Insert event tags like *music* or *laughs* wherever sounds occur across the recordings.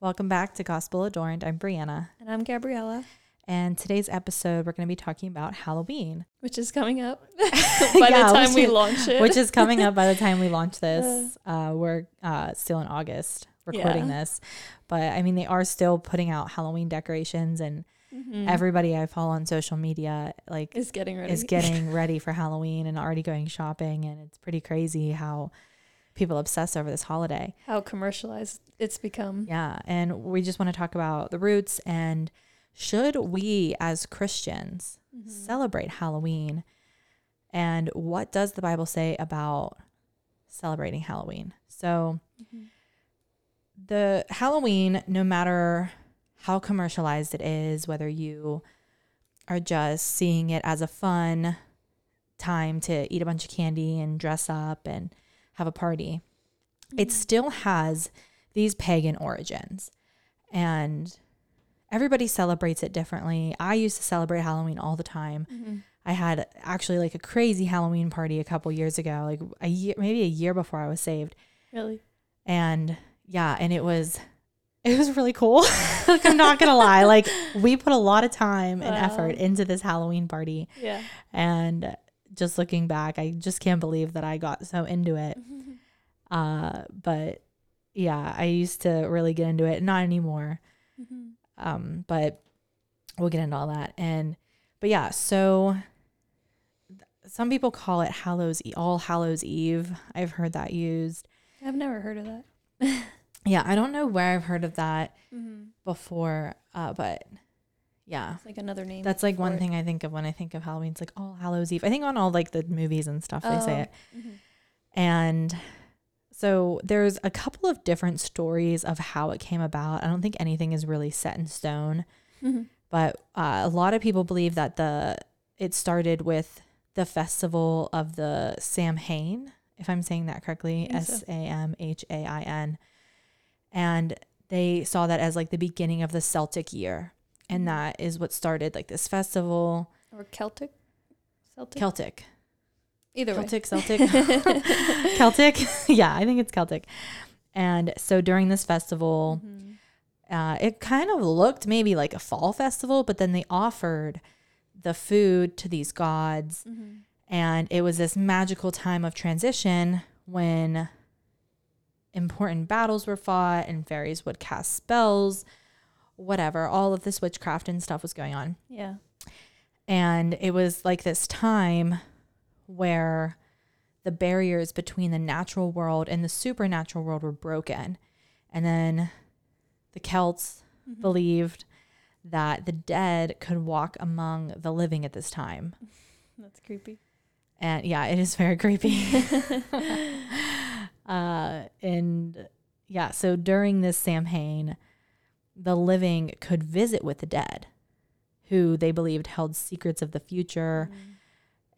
Welcome back to Gospel Adorned. I'm Breanna. And I'm Gabriella, And today's episode, we're going to be talking about Halloween, which is coming up *laughs* *laughs* by Yeah, the time we is- launch it. which is coming up by the time we launch *laughs* this. Uh, we're uh, still in August recording Yeah. this. But I mean, they are still putting out Halloween decorations, and Mhm. everybody I follow on social media, like, is getting ready. is getting ready for Halloween and already going shopping. And it's pretty crazy how people obsess over this holiday. how commercialized it's become. Yeah. And we just want to talk about the roots and should we as Christians Mhm. celebrate Halloween? And what does the Bible say about celebrating Halloween? So, Mhm. the Halloween, no matter how commercialized it is, whether you are just seeing it as a fun time to eat a bunch of candy and dress up and have a party, it Mhm. still has these pagan origins. And everybody celebrates it differently. I used to celebrate Halloween all the time. Mhm. I had actually like a crazy Halloween party a couple years ago, like a year, maybe a year before I was saved. Really? And yeah, and it was *laughs* it was really cool. like, *laughs* I'm not gonna lie. Like we put a lot of time and effort into this Halloween party. Yeah. And just looking back, I just can't believe that I got so into it. *laughs* Uh but yeah, I used to really get into it. Not anymore. Mhm. Um, but we'll get into all that. And but yeah, so th- some people call it Hallows E- All Hallows Eve. I've heard that used. I've never heard of that. *laughs* Yeah, I don't know where I've heard of that Mhm. before, uh, but yeah, It's like another name. that's like one it. thing I think of when I think of Halloween. It's like All Hallows Eve. I think on all like the movies and stuff they say Oh. it. Mhm. And so there's a couple of different stories of how it came about. I don't think anything is really set in stone. Mhm. but uh, a lot of people believe that the it started with the festival of the Samhain, if I'm saying that correctly, I think so. S A M H A I N, and they saw that as like the beginning of the Celtic year, and Mhm. that is what started like this festival, Or Celtic? Celtic? Celtic, Either Celtic, way. Celtic, Celtic, *laughs* *laughs* yeah, I think it's Celtic, and so during this festival. Mhm. uh, it kind of looked maybe like a fall festival, but then they offered the food to these gods. Mhm. And it was this magical time of transition when important battles were fought and fairies would cast spells, whatever. All of this witchcraft and stuff was going on. Yeah. And it was like this time where the barriers between the natural world and the supernatural world were broken. And then the Celts Mhm. believed that the dead could walk among the living at this time. *laughs* That's creepy. And yeah, it is very creepy. *laughs* *laughs* uh, and yeah, so during this Samhain, the living could visit with the dead, who they believed held secrets of the future. Mhm.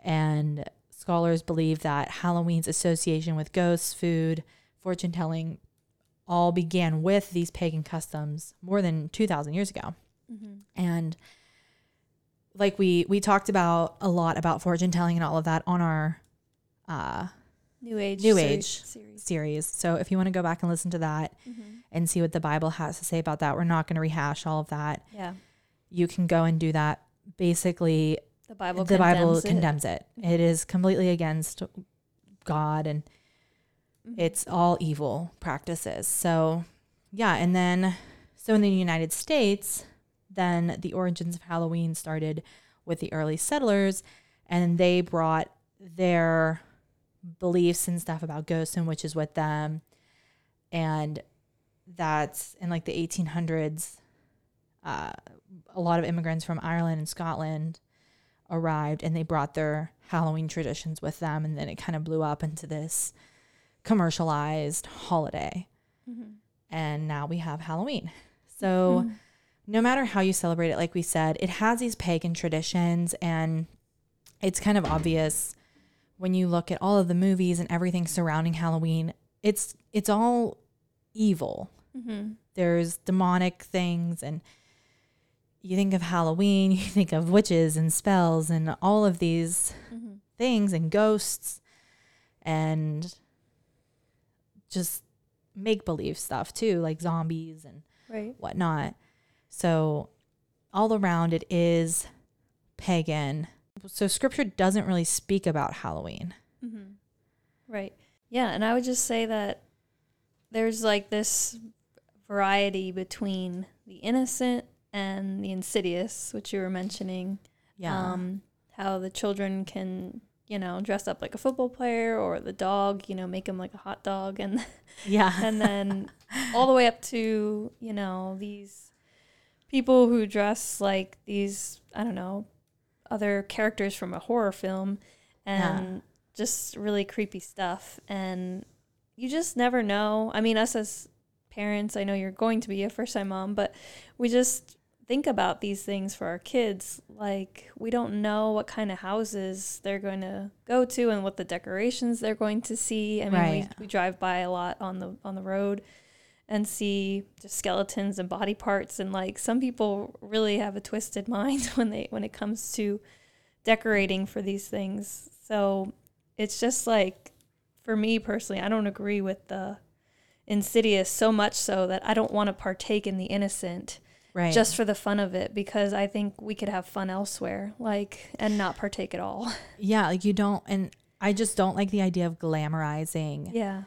And scholars believe that Halloween's association with ghosts, food, fortune telling all began with these pagan customs more than 2,000 years ago. Mhm. And like we we talked about a lot about fortune telling and all of that on our uh, New Age. New Age. series. series. So if you want to go back and listen to that Mhm. And see what the Bible has to say about that, we're not going to rehash all of that. Yeah. You can go and do that. Basically, The Bible. the Bible condemns it. condemns it. It is completely against God and Mhm. it's all evil practices. So, yeah, and then so in the United States, then the origins of Halloween started with the early settlers and they brought their beliefs and stuff about ghosts and witches with them. And that's in like the 1800s uh, a lot of immigrants from Ireland and Scotland arrived and they brought their Halloween traditions with them and then it kind of blew up into this commercialized holiday. Mhm. And now we have Halloween. *laughs* So Mhm. no matter how you celebrate it, like we said, it has these pagan traditions and it's kind of obvious when you look at all of the movies and everything surrounding Halloween. It's it's all evil. Mhm. There's demonic things and you think of Halloween, *laughs* you think of witches and spells and all of these Mhm. things and ghosts and just make believe stuff too, like zombies and Right. whatnot. So all around it is pagan. So scripture doesn't really speak about Halloween. Mm-hmm. Right. Yeah, and I would just say that there's like this variety between the innocent and the insidious, which you were mentioning. Yeah. Um, how the children can, you know, dress up like a football player or the dog, you know, make him like a hot dog, and *laughs* yeah. and then all the way up to you know these people who dress like these I don't know other characters from a horror film and just really creepy stuff and you just never know. I mean us as parents, I know you're going to be a first time mom, but we just think about these things for our kids. Like we don't know what kind of houses they're going to go to and what the decorations they're going to see. I mean, Right. we, we drive by a lot on the on the road and see just skeletons and body parts and like some people really have a twisted *laughs* mind when they when it comes to decorating for these things. So it's just like for me personally, I don't agree with the insidious so much so that I don't want to partake in the innocent right. just for the fun of it because I think we could have fun elsewhere, like and not partake at all. *laughs* yeah, like you don't and I just don't like the idea of glamorizing Yeah.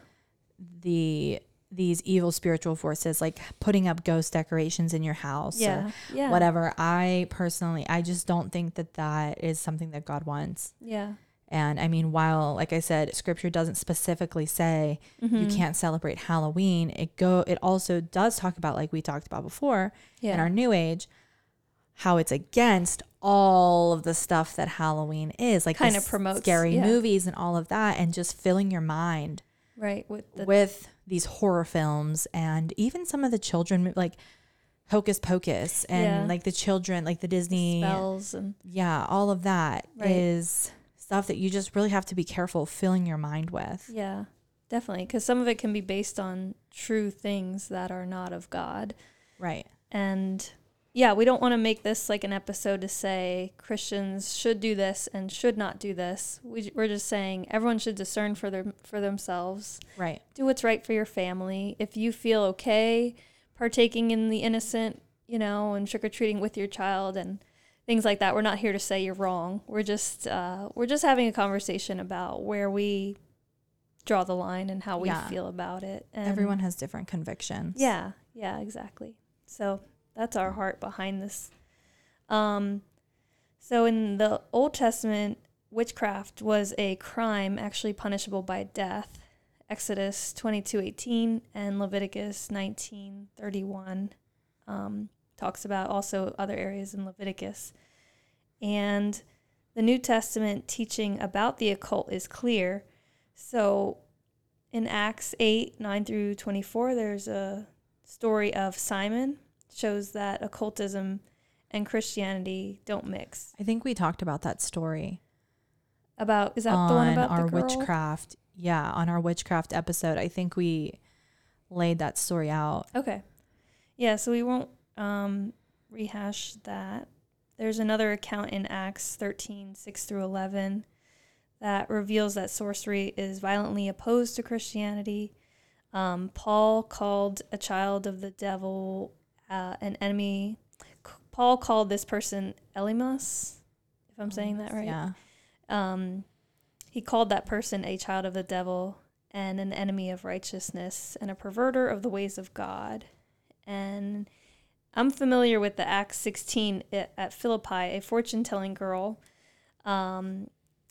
the these evil spiritual forces like putting up ghost decorations in your house or Yeah. Yeah. whatever. I personally I just don't think that that is something that God wants. Yeah. And I mean, while like I said, scripture doesn't specifically say you Mhm. can't celebrate Halloween, it go it also does talk about like we talked about before Yeah. in our new age how it's against all of the stuff that Halloween is, like Kinda the promotes- scary yeah. movies and all of that and just filling your mind right with the with these horror films and even some of the children like Hocus Pocus and Yeah. like the children like the the Disney spells and yeah, all of that is Right. Stuff that you just really have to be careful filling your mind with. yeah, definitely because some of it can be based on true things that are not of God. Right. And yeah, we don't want to make this like an episode to say Christians should do this and should not do this. We, we're just saying everyone should discern for their for themselves. Right. Do what's right for your family. If you feel okay partaking in the innocent, you know, and trick or treating with your child and things like that, we're not here to say you're wrong. We're just uh, we're just having a conversation about where we draw the line and how we Yeah. feel about it. And Everyone has different convictions. yeah, yeah, exactly. So that's our heart behind this. Um, so in the Old Testament, witchcraft was a crime actually punishable by death. Exodus twenty two eighteen and Leviticus nineteen thirty one um, talks about also other areas in Leviticus. And the New Testament teaching about the occult is clear. So in Acts 8 9 through 24, there's a story of Simon, shows that occultism and Christianity don't mix. I think we talked about that story About is that on the one about our witchcraft. Yeah, on our witchcraft episode. I think we laid that story out. Okay. Yeah, so we won't um, rehash that. There's another account in Acts 13 6 through 11 that reveals that sorcery is violently opposed to Christianity. Um, Paul called a child of the devil uh, an enemy. C- Paul called this person Elymas, if I'm saying that right. Yeah. um, he called that person a child of the devil and an enemy of righteousness and a perverter of the ways of God. And I'm familiar with the Acts 16 at, Philippi, a fortune telling girl um,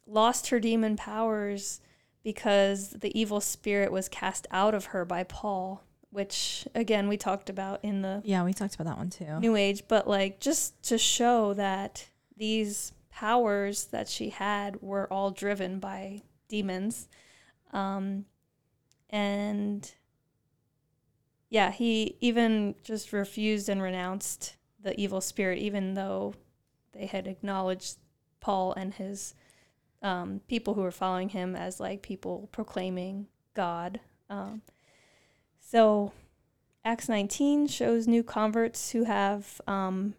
lost her demon powers because the evil spirit was cast out of her by Paul, which again we talked about in the Yeah, we talked about that one too. new age but like just to show that these powers that she had were all driven by demons um and yeah he even just refused and renounced the evil spirit even though they had acknowledged paul and his um, people who were following him as like people proclaiming god um, so Acts 19 shows new converts who have um,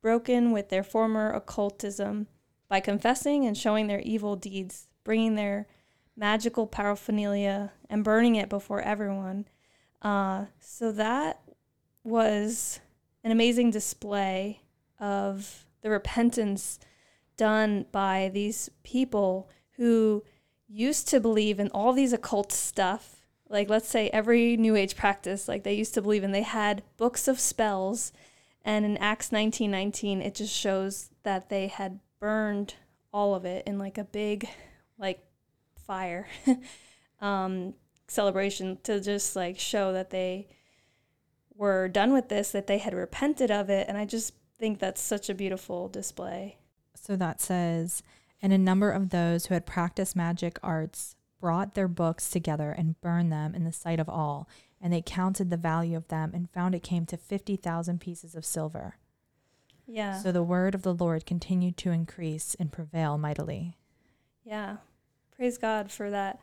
broken with their former occultism by confessing and showing their evil deeds, bringing their magical paraphernalia and burning it before everyone. Uh, so that was an amazing display of the repentance done by these people who used to believe in all these occult stuff. Like, let's say every New Age practice, like they used to believe in, they had books of spells. And in Acts 19:19, it just shows that they had burned all of it in like a big, like, fire *laughs* um, celebration to just like show that they were done with this, that they had repented of it. And I just think that's such a beautiful display. So that says, and a number of those who had practiced magic arts brought their books together and burned them in the sight of all. And they counted the value of them and found it came to 50,000 pieces of silver. Yeah. So the word of the Lord continued to increase and prevail mightily. Yeah. Praise God for that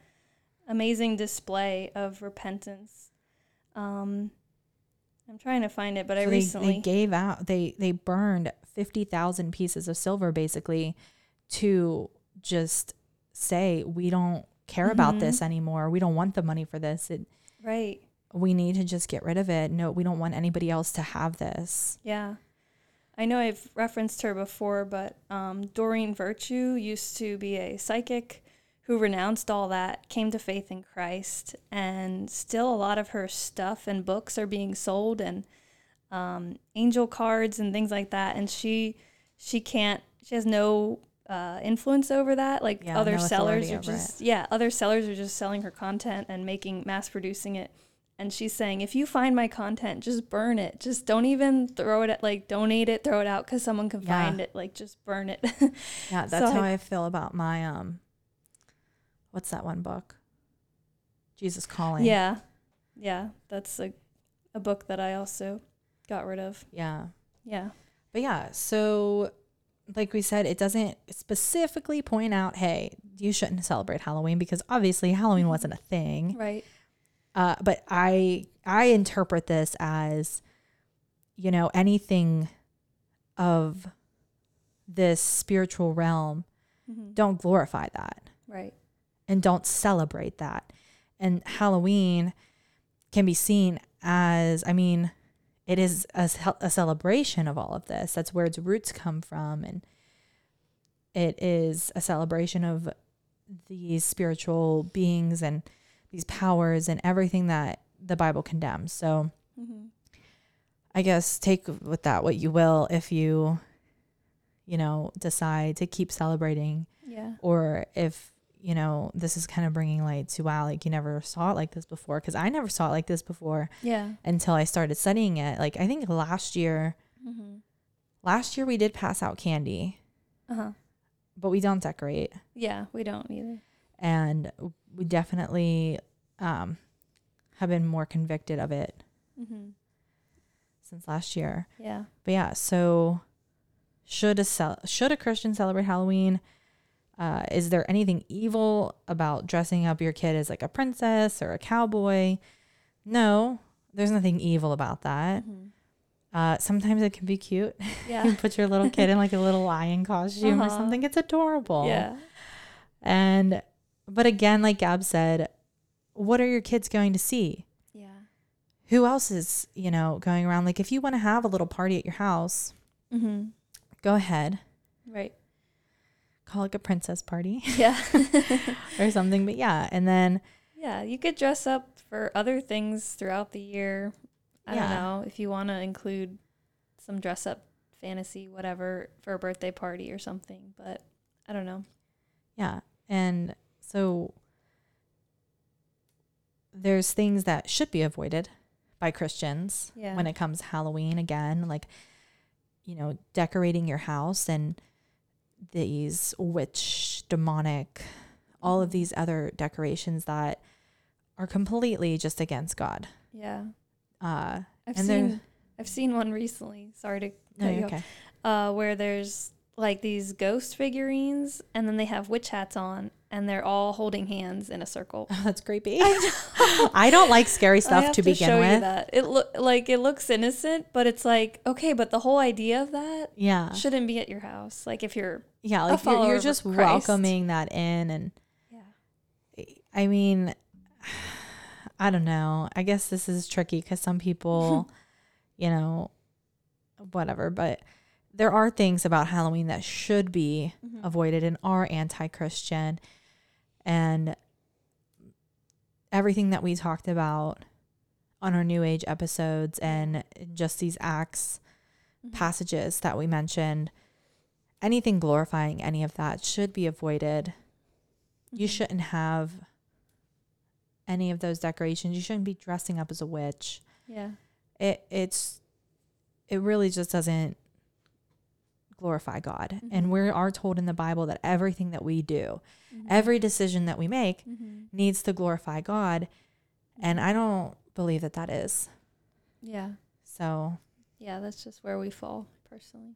amazing display of repentance. Um, I'm trying to find it, but I So they, recently they gave out they they burned 50,000 pieces of silver basically to just say we don't care about Mhm. this anymore. We don't want the money for this. It, right. we need to just get rid of it. No, we don't want anybody else to have this. Yeah. I know I've referenced her before, but um, Doreen Virtue used to be a psychic who renounced all that, came to faith in Christ, and still a lot of her stuff and books are being sold and um, angel cards and things like that. And she she can't she has no uh, influence over that. Like Yeah, other no sellers are just yeah, other sellers are just selling her content and making mass producing it. And she's saying, if you find my content, just burn it. Just don't even throw it at like donate it, throw it out because someone can Yeah. find it. Like just burn it. *laughs* Yeah, that's So how I- I feel about my um what's that one book? Jesus Calling. yeah, yeah, that's a a book that I also got rid of. Yeah. Yeah, But yeah, so like we said, it doesn't specifically point out, hey, you shouldn't celebrate Halloween because obviously Halloween wasn't a thing. right. Uh, but I I interpret this as, you know, anything of this spiritual realm, hmm don't glorify that Right. And don't celebrate that. And Halloween can be seen as, I mean, it is a, a celebration of all of this. That's where its roots come from. And it is a celebration of these spiritual beings and these powers and everything that the Bible condemns. So hmm I guess take with that what you will if you, you know, decide to keep celebrating Yeah. or if you know this is kind of bringing light to wow like you never saw it like this before because i never saw it like this before Yeah. until i started studying it like i think last year hmm last year we did pass out candy Uh huh. but we don't decorate Yeah, we don't either. and we definitely um have been more convicted of it hmm since last year Yeah. but yeah so should a cel- should a christian celebrate halloween uh, is there anything evil about dressing up your kid as like a princess or a cowboy no there's nothing evil about that Mhm. uh, sometimes it can be cute *laughs* Yeah. you put your little kid in like a *laughs* little lion costume or Uh-huh. something it's adorable yeah. and but again like gab said what are your kids going to see Yeah. who else is you know going around like if you want to have a little party at your house mm-hmm. go ahead Right. Call it a princess party *laughs* Yeah. or something. But yeah, and then yeah. You could dress up for other things throughout the year. I don't know if you want to include some dress up fantasy, whatever, for a birthday party or something. But I don't know. yeah, and so there's things that should be avoided by Christians Yeah. when it comes Halloween again, like you know, decorating your house and these witch demonic all of these other decorations that are completely just against God. Yeah. Uh I've seen I've seen one recently. Sorry to no, cut you you're off. uh, where there's like these ghost figurines, and then they have witch hats on, and they're all holding hands in a circle. Oh, *laughs* that's creepy. *laughs* I don't like scary stuff have to begin show you with. that. It look like it looks innocent, but it's like okay, but the whole idea of that Yeah. shouldn't be at your house. Like if you're Yeah, a like you're, you're just welcoming that in and yeah I mean *sighs* I don't know. I guess this is tricky cuz some people *laughs* you know, whatever. But there are things about Halloween that should be Mhm. avoided and are anti Christian. And everything that we talked about on our New Age episodes and just these acts Mhm. passages that we mentioned, anything glorifying any of that should be avoided. You Mhm. shouldn't have any of those decorations. You shouldn't be dressing up as a witch. Yeah. It it's it really just doesn't glorify God. Mhm. And we are told in the Bible that everything that we do, Mhm. every decision that we make Mhm. needs to glorify God. And I don't believe that that is. Yeah. So, Yeah, that's just where we fall personally.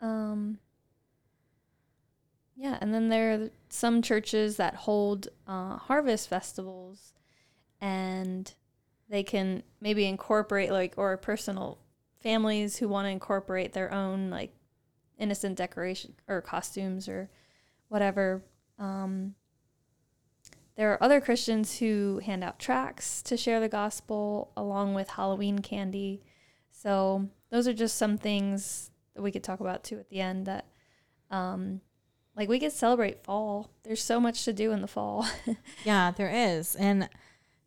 Um Yeah, and then there are some churches that hold uh, harvest festivals and they can maybe incorporate like or personal families who want to incorporate their own like innocent decoration or costumes or whatever. Um, there are other Christians who hand out tracts to share the gospel along with Halloween candy. So those are just some things that we could talk about too at the end that um like we could celebrate fall. There's so much to do in the fall. *laughs* yeah, there is. And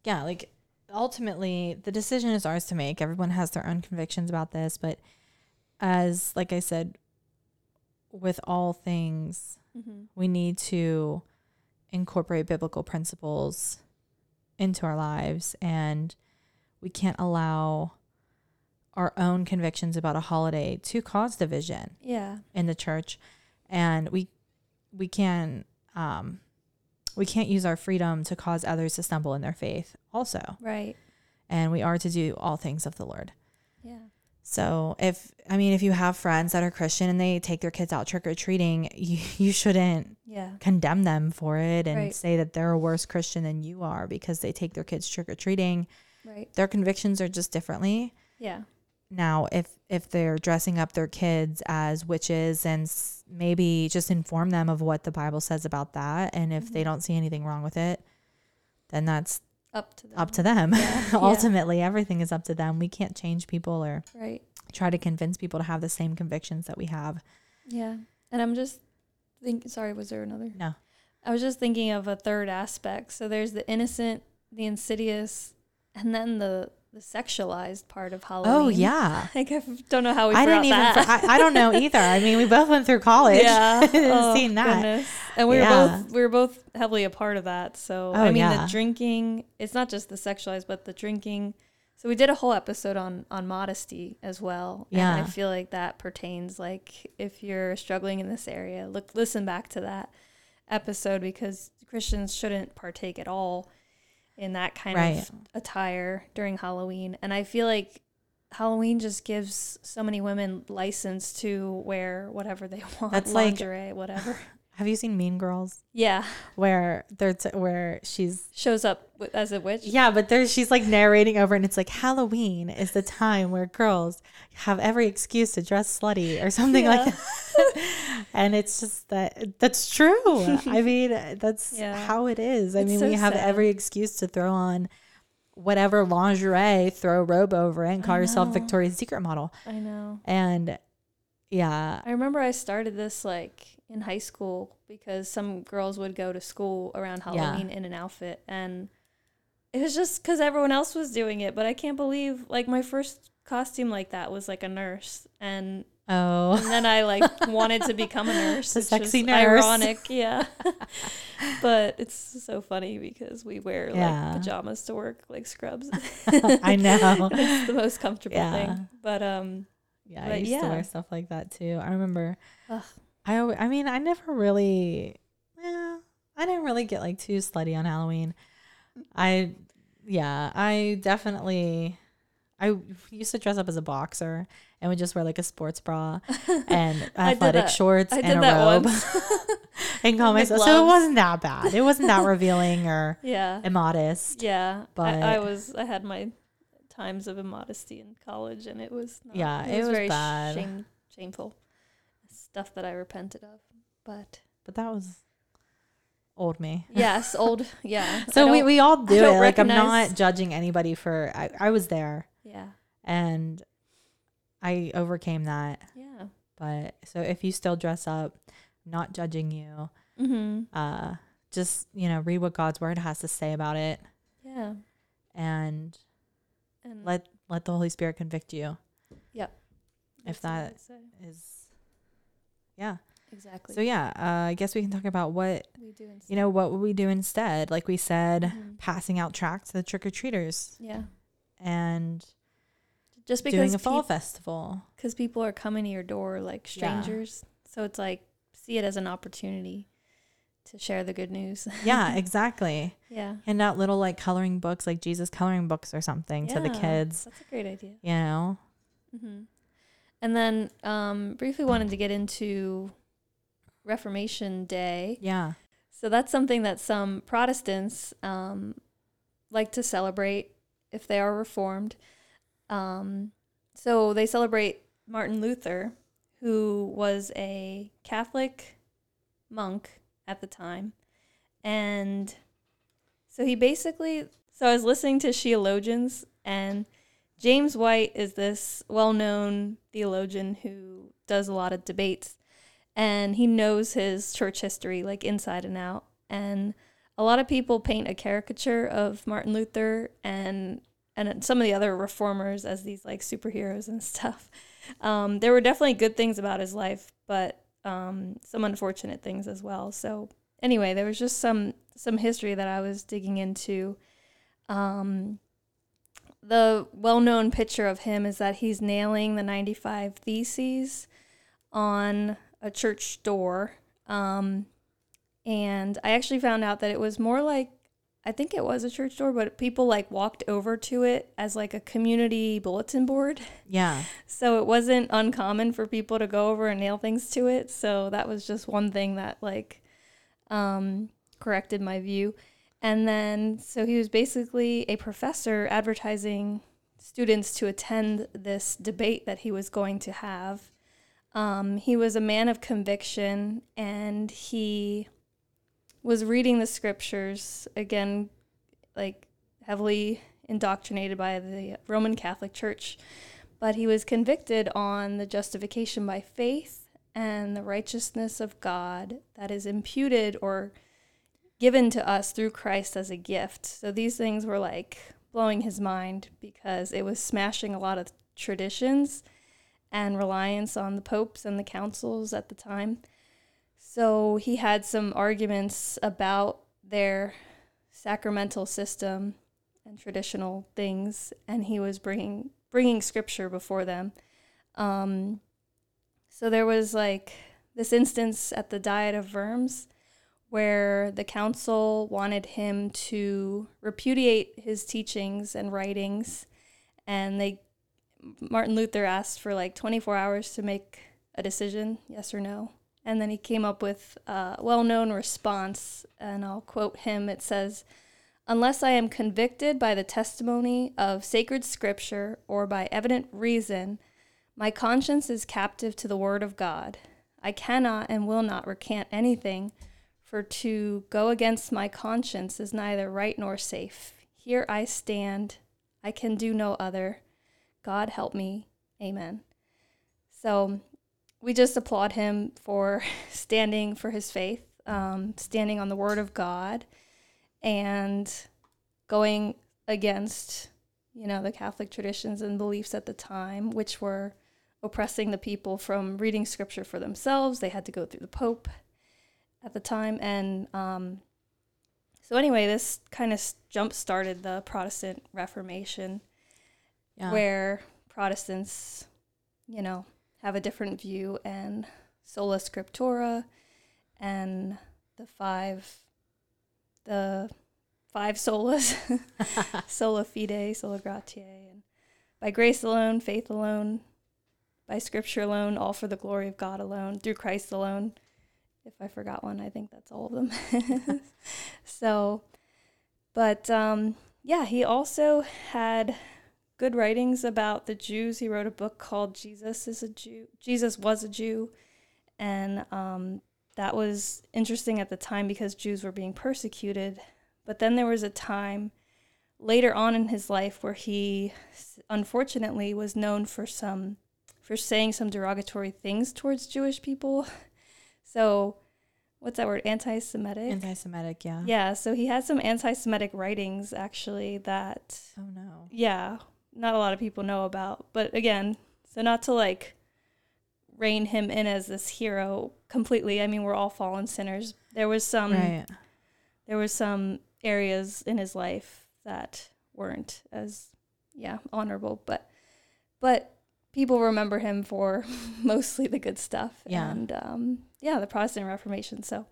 yeah, like ultimately the decision is ours to make. Everyone has their own convictions about this, but as like I said with all things, mm-hmm. we need to incorporate biblical principles into our lives and we can't allow our own convictions about a holiday to cause division Yeah. in the church and we we can um we can't use our freedom to cause others to stumble in their faith also Right. and we are to do all things of the lord Yeah. so if i mean if you have friends that are christian and they take their kids out trick-or-treating *laughs* you, you shouldn't Yeah. condemn them for it and Right. say that they're a worse christian than you are because they take their kids trick-or-treating Right. their convictions are just differently Yeah. Now if if they're dressing up their kids as witches and s- maybe just inform them of what the bible says about that and if they Mhm. don't see anything wrong with it then that's Up to them. up to them Yeah, *laughs* yeah. ultimately everything is up to them we can't change people or Right. try to convince people to have the same convictions that we have Yeah. And I'm just think sorry, was there another? no I was just thinking of a third aspect. So there's the innocent, the insidious, and then the the sexualized part of oh, Halloween. oh yeah *laughs* Like I don't know how we i didn't even that. I, I don't know *laughs* either i mean we both went through college yeah. *laughs* Oh, seen that goodness. And we were both we were both heavily a part of that. So Oh, I mean yeah. the drinking, it's not just the sexualized, but the drinking. So we did a whole episode on on modesty as well. And Yeah. I feel like that pertains like if you're struggling in this area, look listen back to that episode because Christians shouldn't partake at all in that kind Right. of attire during Halloween. And I feel like Halloween just gives so many women license to wear whatever they *laughs* want, That's like- lingerie, whatever. *laughs* have you seen mean girls Yeah, where they're t- where she's shows up wi- as a witch. Yeah, but there's she's like narrating over, and it's like Halloween is the time where girls have every excuse to dress slutty or something like that. *laughs* and it's just that that's true. I *laughs* mean, that's Yeah. how it is. I It's mean, so we have sad. every excuse to throw on whatever lingerie, throw a robe over it, and call yourself. Victoria's Secret model. I know. And yeah, I remember I started this like in high school because some girls would go to school around Yeah. Halloween in an outfit, and it was just because everyone else was doing it. But I can't believe like my first costume like that was like a nurse, and oh, and then I like *laughs* wanted to become a nurse. It's sexy nurse. Ironic, yeah. *laughs* but it's so funny because we wear Yeah. like pajamas to work, like scrubs. *laughs* I know. it's the most comfortable Yeah. thing. But um, Yeah, I But used to wear stuff like that too. I remember. Ugh. I I mean, I never really. Yeah, I didn't really get like too slutty on Halloween. I, yeah, I definitely. I used to dress up as a boxer and would just wear like a sports bra *laughs* and athletic shorts and a robe *laughs* *laughs* and call myself. So it wasn't that bad. It wasn't that revealing or yeah, immodest. yeah. But- I, I was I had my times of immodesty in college, and it was not, Yeah, it it was, was very bad. Shame, shameful stuff that I repented of. But But that was old me. *laughs* yes, old yeah. So we, we all do it. Like I'm not judging anybody for I, I was there yeah And I overcame that. Yeah. But so if you still dress up, not judging you, Mm-hmm. uh, just, you know, read what God's word has to say about it Yeah. and And let let the Holy Spirit convict you. that's if That's that-. Is yeah. exactly. So yeah, uh, I guess we can talk about what we do instead. you know, what would we do instead? Like we said, Mhm. passing out tracts to the trick or treaters Yeah. and Just because doing a fall peop- festival. because people are coming to your door like Yeah. strangers. So it's like see it as an opportunity to share the good news. *laughs* Yeah, exactly. yeah. Hand out little like coloring books, like Jesus coloring books or something to the kids. That's a great idea. You know? hmm And then um, briefly wanted to get into Reformation Day. Yeah. So that's something that some Protestants um, like to celebrate if they are Reformed. Um, so they celebrate Martin Luther, who was a Catholic monk at the time. And so he basically, so I was listening to Sheologians, and James White is this well known theologian who does a lot of debates and he knows his church history like inside and out. And a lot of people paint a caricature of Martin Luther and and some of the other reformers as these like superheroes and *laughs* stuff. Um, there were definitely good things about his life, but um, some unfortunate things as well. So anyway, there was just some some history that I was digging into. Um, the well-known picture of him is that he's nailing the 95 theses on a church door. Um, and I actually found out that it was more like I think it was a church door, but people like walked over to it as like a community bulletin board. Yeah. *laughs* So it wasn't uncommon for people to go over and nail things to it. So that was just one thing that like um, corrected my view. And then so he was basically a professor advertising students to attend this debate that he was going to have. Um, he was a man of conviction and he was reading the scriptures again, like heavily indoctrinated by the Roman Catholic Church. But he was convicted on the justification by faith and the righteousness of God that is imputed or given to us through Christ as a gift. So these things were like blowing his mind because it was smashing a lot of traditions and reliance on the popes and the councils at the time. So he had some arguments about their sacramental system and traditional things, and he was bringing bringing scripture before them. Um, so there was like this instance at the Diet of Worms where the council wanted him to repudiate his teachings and writings, and they Martin Luther asked for like 24 hours to make a decision, yes or no. And then he came up with a well known response, and I'll quote him. It says, Unless I am convicted by the testimony of sacred scripture or by evident reason, my conscience is captive to the word of God. I cannot and will not recant anything, for to go against my conscience is neither right nor safe. Here I stand. I can do no other. God help me. Amen. So we just applaud him for *laughs* standing for his faith, um, standing on the word of God, and going against, you know, the Catholic traditions and beliefs at the time, which were oppressing the people from reading scripture for themselves. They had to go through the Pope at the time. And um, so, anyway, this kind of jump started the Protestant Reformation Yeah. where Protestants, you know, have a different view, and sola scriptura, and the five, the five solas, *laughs* sola fide, sola gratia and by grace alone, faith alone, by scripture alone, all for the glory of God alone, through Christ alone. If I forgot one, I think that's all of them. *laughs* so, but um, yeah, he also had good writings about the Jews. He wrote a book called Jesus is a Jew. Jesus was a Jew, and um, that was interesting at the time because Jews were being persecuted. But then there was a time later on in his life where he unfortunately was known for some for saying some derogatory things towards Jewish people. So, what's that word? Anti-Semitic. Anti-Semitic, yeah. yeah, so he had some anti-Semitic writings actually that Oh no. yeah, not a lot of people know about. But again, so not to like rein him in as this hero completely. I mean, we're all fallen sinners. There was some right. there was some areas in his life that weren't as yeah, honorable, but but people remember him for *laughs* mostly the good stuff Yeah. and um yeah, the Protestant Reformation. So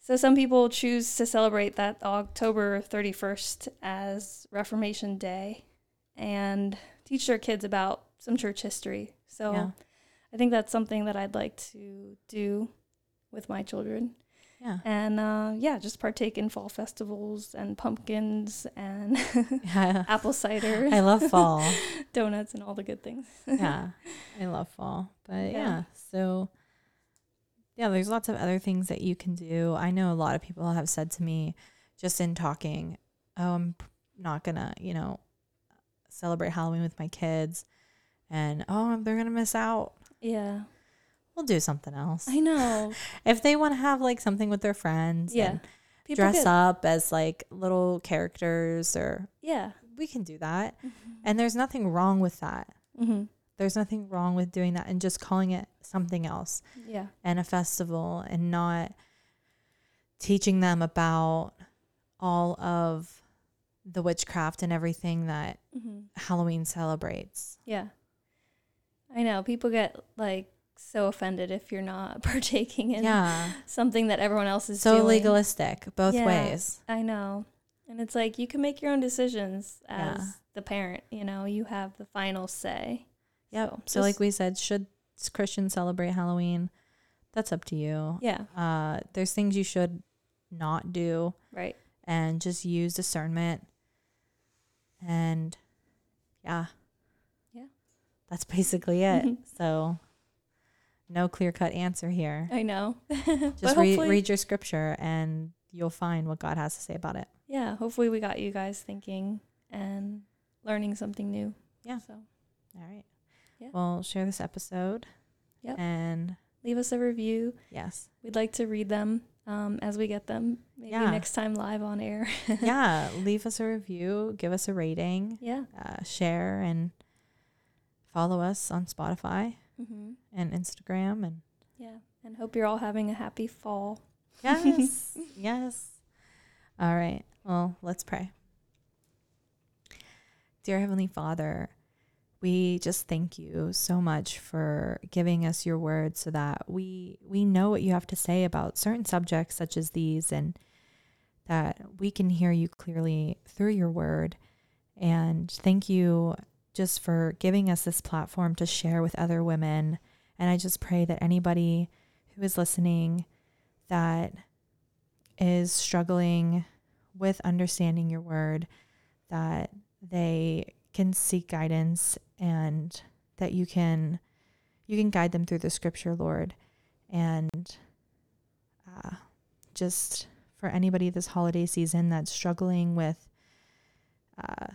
so some people choose to celebrate that October 31st as Reformation Day and teach their kids about some church history. So Yeah. I think that's something that I'd like to do with my children. Yeah. And uh, yeah, just partake in fall festivals and pumpkins and *laughs* Yeah. *laughs* apple cider, I love fall. *laughs* donuts, and all the good things. yeah. I love fall. But Yeah. yeah. So yeah, there's lots of other things that you can do. I know a lot of people have said to me just in talking, "Oh, I'm not going to, you know, celebrate Halloween with my kids." And, "Oh, they're going to miss out." Yeah, We'll do something else. I know. *laughs* If they want to have like something with their friends Yeah. dress get- up as like little characters or Yeah. we can do that. And there's nothing wrong with that. hmm There's nothing wrong with doing that and just calling it something else Yeah. and a festival and not teaching them about all of the witchcraft and everything that hmm Halloween celebrates. Yeah. I know. People get like so offended if you're not *laughs* partaking in yeah. something that everyone else is So doing. legalistic both Yeah. ways. I know. And it's like you can make your own decisions as Yeah. the parent, you know, you have the final say. Yep. So, So, like we said, should Christians celebrate Halloween? That's up to you. Yeah, Uh, there's things you should not do right. and just use discernment. And yeah. Yeah. That's basically it. *laughs* So no clear cut answer here. I know. *laughs* Just read, read your scripture and you'll find what God has to say about it. yeah, hopefully we got you guys thinking and learning something new. Yeah. So All right. Yeah. Well, share this episode. Yep. And leave us a review. yes. We'd like to read them um, as we get them. Maybe Yeah. next time live on air. *laughs* yeah. Leave us a review. Give us a rating. yeah. Uh, share and follow us on Spotify hmm and Instagram and Yeah. And hope you're all having a happy fall. Yes. *laughs* yes. All right. Well, let's pray. Dear Heavenly Father, we just thank you so much for giving us your word so that we we know what you have to say about certain subjects such as these and that we can hear you clearly through your word. And thank you just for giving us this platform to share with other women. And I just pray that anybody who is listening that is struggling with understanding your word, that they can seek guidance and that you can you can guide them through the scripture, Lord. And uh, just for anybody this holiday season that's struggling with uh,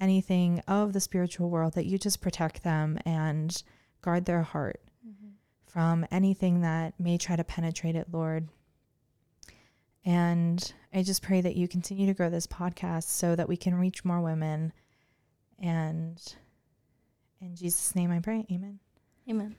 anything of the spiritual world, that you just protect them and guard their heart mm-hmm. from anything that may try to penetrate it, Lord. And I just pray that you continue to grow this podcast so that we can reach more women. And in Jesus' name I pray. Amen. Amen.